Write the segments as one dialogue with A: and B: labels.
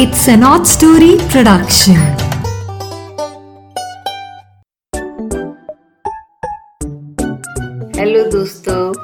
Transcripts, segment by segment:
A: It's an odd story production.
B: Hello दोस्तों,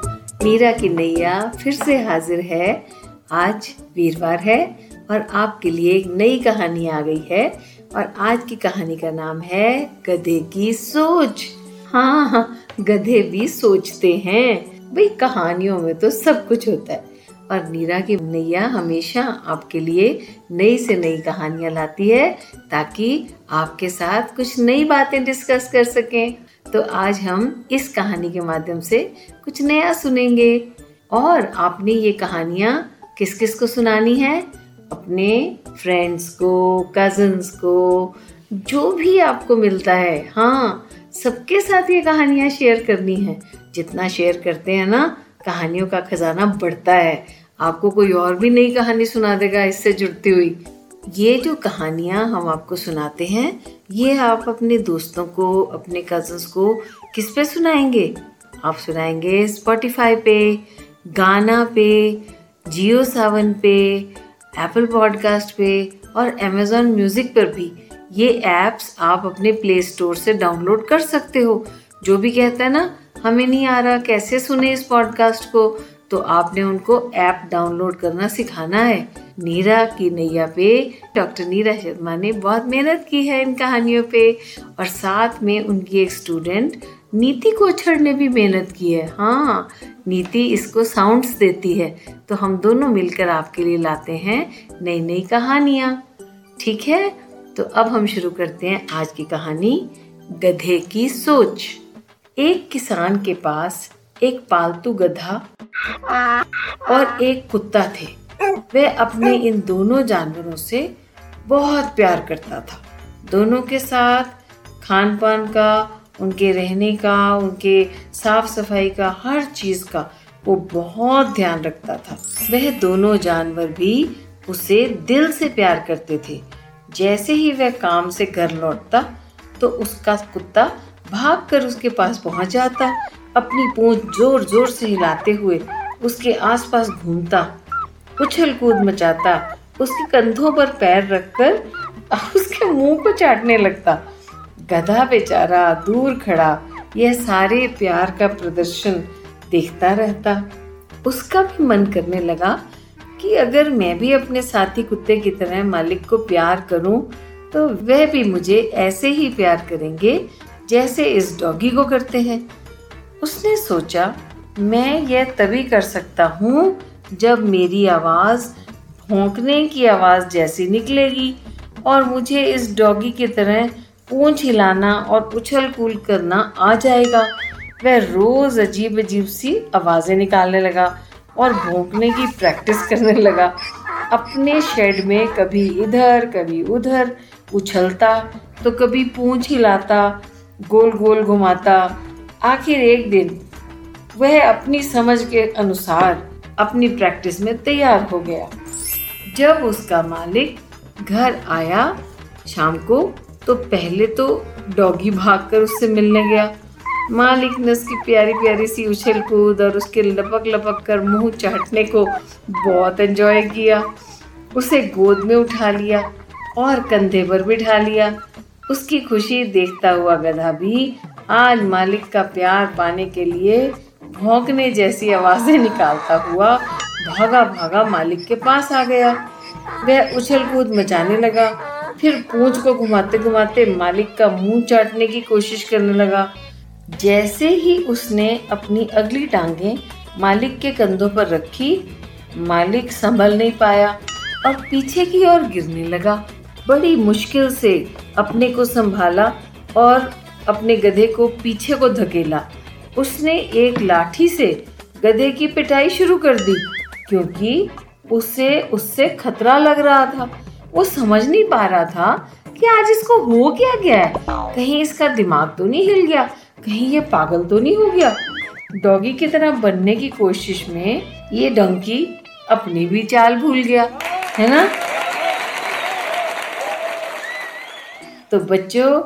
B: मीरा की नैया फिर से हाजिर है। आज वीरवार है और आपके लिए एक नई कहानी आ गई है और आज की कहानी का नाम है गधे की सोच। हाँ गधे भी सोचते हैं। भाई, कहानियों में तो सब कुछ होता है। और नीरा की नैया हमेशा आपके लिए नई से नई कहानियाँ लाती है ताकि आपके साथ कुछ नई बातें डिस्कस कर सकें। तो आज हम इस कहानी के माध्यम से कुछ नया सुनेंगे। और आपने ये कहानियाँ किस किस को सुनानी है? अपने फ्रेंड्स को कजन्स को, जो भी आपको मिलता है। हाँ सबके साथ ये कहानियाँ शेयर करनी है। जितना शेयर करते हैं ना कहानियों का खजाना बढ़ता है। आपको कोई और भी नई कहानी सुना देगा, इससे जुड़ती हुई। ये जो कहानियाँ हम आपको सुनाते हैं, ये आप अपने दोस्तों को, अपने कजन्स को किस पे सुनाएँगे? आप सुनाएँगे स्पॉटिफाई पे, गाना पे जियो सावन पे एप्पल पॉडकास्ट पे और अमेजोन म्यूज़िक पर भी। ये एप्स आप अपने प्ले स्टोर से डाउनलोड कर सकते हो। जो भी कहता है ना हमें नहीं आ रहा कैसे सुने इस पॉडकास्ट को तो आपने उनको ऐप डाउनलोड करना सिखाना है। नीरा की नैया पे डॉक्टर नीरा शर्मा ने बहुत मेहनत की है इन कहानियों पे, और साथ में उनकी एक स्टूडेंट नीति कोछड़ ने भी मेहनत की है। हाँ नीति इसको साउंड्स देती है। तो हम दोनों मिलकर आपके लिए लाते हैं नई नई कहानियाँ। ठीक है? तो अब हम शुरू करते हैं आज की कहानी, गधे की सोच। एक किसान के पास एक पालतू गधा और एक कुत्ता थे। वह अपने इन दोनों जानवरों से बहुत प्यार करता था। दोनों के साथ खान पान का, उनके रहने का, उनके साफ़ सफ़ाई का, हर चीज़ का वो बहुत ध्यान रखता था। वह दोनों जानवर भी उसे दिल से प्यार करते थे। जैसे ही वह काम से घर लौटता तो उसका कुत्ता भागकर उसके पास पहुँच जाता अपनी पूंछ ज़ोर ज़ोर से हिलाते हुए उसके आसपास घूमता उछल कूद मचाता, उसके कंधों पर पैर रखकर उसके मुँह को चाटने लगता। गधा बेचारा दूर खड़ा, यह सारे प्यार का प्रदर्शन देखता रहता। उसका भी मन करने लगा कि अगर मैं भी अपने साथी कुत्ते की तरह मालिक को प्यार करूँ तो वह भी मुझे ऐसे ही प्यार करेंगे जैसे इस डॉगी को करते हैं। उसने सोचा, मैं यह तभी कर सकता हूँ जब मेरी आवाज़ भोंकने की आवाज़ जैसी निकलेगी और मुझे इस डॉगी की तरह पूंछ हिलाना और उछल कूल करना आ जाएगा। वह रोज अजीब अजीब सी आवाज़ें निकालने लगा और भोंकने की प्रैक्टिस करने लगा। अपने शेड में कभी इधर, कभी उधर, उछलता तो कभी पूंछ हिलाता गोल गोल घुमाता, आखिर एक दिन वह अपनी समझ के अनुसार अपनी प्रैक्टिस में तैयार हो गया। जब उसका मालिक घर आया शाम को तो पहले तो डॉगी भागकर उससे मिलने गया। मालिक ने उसकी प्यारी प्यारी सी उछल कूद और उसके लपक लपक कर मुँह चाटने को बहुत एंजॉय किया। उसे गोद में उठा लिया और कंधे पर बिठा लिया। उसकी खुशी देखता हुआ गधा भी आज मालिक का प्यार पाने के लिए भौंकने जैसी आवाज़ें निकालता हुआ भागा भागा मालिक के पास आ गया। वह उछल कूद मचाने लगा, फिर पूंछ को घुमाते घुमाते मालिक का मुँह चाटने की कोशिश करने लगा। जैसे ही उसने अपनी अगली टांगे मालिक के कंधों पर रखी, मालिक संभल नहीं पाया और पीछे की ओर गिरने लगा। बड़ी मुश्किल से अपने को संभाला और अपने गधे को पीछे को धकेला। उसने एक लाठी से गधे की पिटाई शुरू कर दी, क्योंकि उसे, उससे खतरा लग रहा था। वो समझ नहीं पा रहा था कि आज इसको हो क्या गया है। कहीं इसका दिमाग तो नहीं हिल गया, कहीं ये पागल तो नहीं हो गया। डॉगी की तरह बनने की कोशिश में ये डंकी अपनी भी चाल भूल गया, है ना? तो बच्चों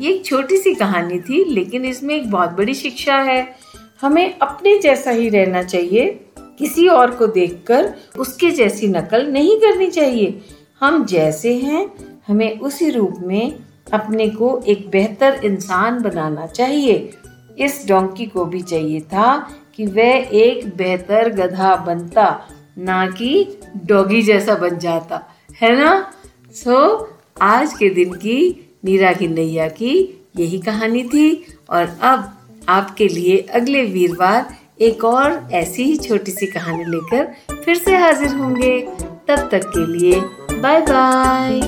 B: ये एक छोटी सी कहानी थी लेकिन इसमें एक बहुत बड़ी शिक्षा है। हमें अपने जैसा ही रहना चाहिए किसी और को देखकर उसके जैसी नकल नहीं करनी चाहिए। हम जैसे हैं हमें उसी रूप में अपने को एक बेहतर इंसान बनाना चाहिए। इस डोंकी को भी चाहिए था कि वह एक बेहतर गधा बनता ना कि डॉगी जैसा बन जाता है ना? सो so, आज के दिन की नीरा की नैया की यही कहानी थी और अब आपके लिए अगले वीरवार एक और ऐसी ही छोटी सी कहानी लेकर फिर से हाजिर होंगे। तब तक के लिए बाय बाय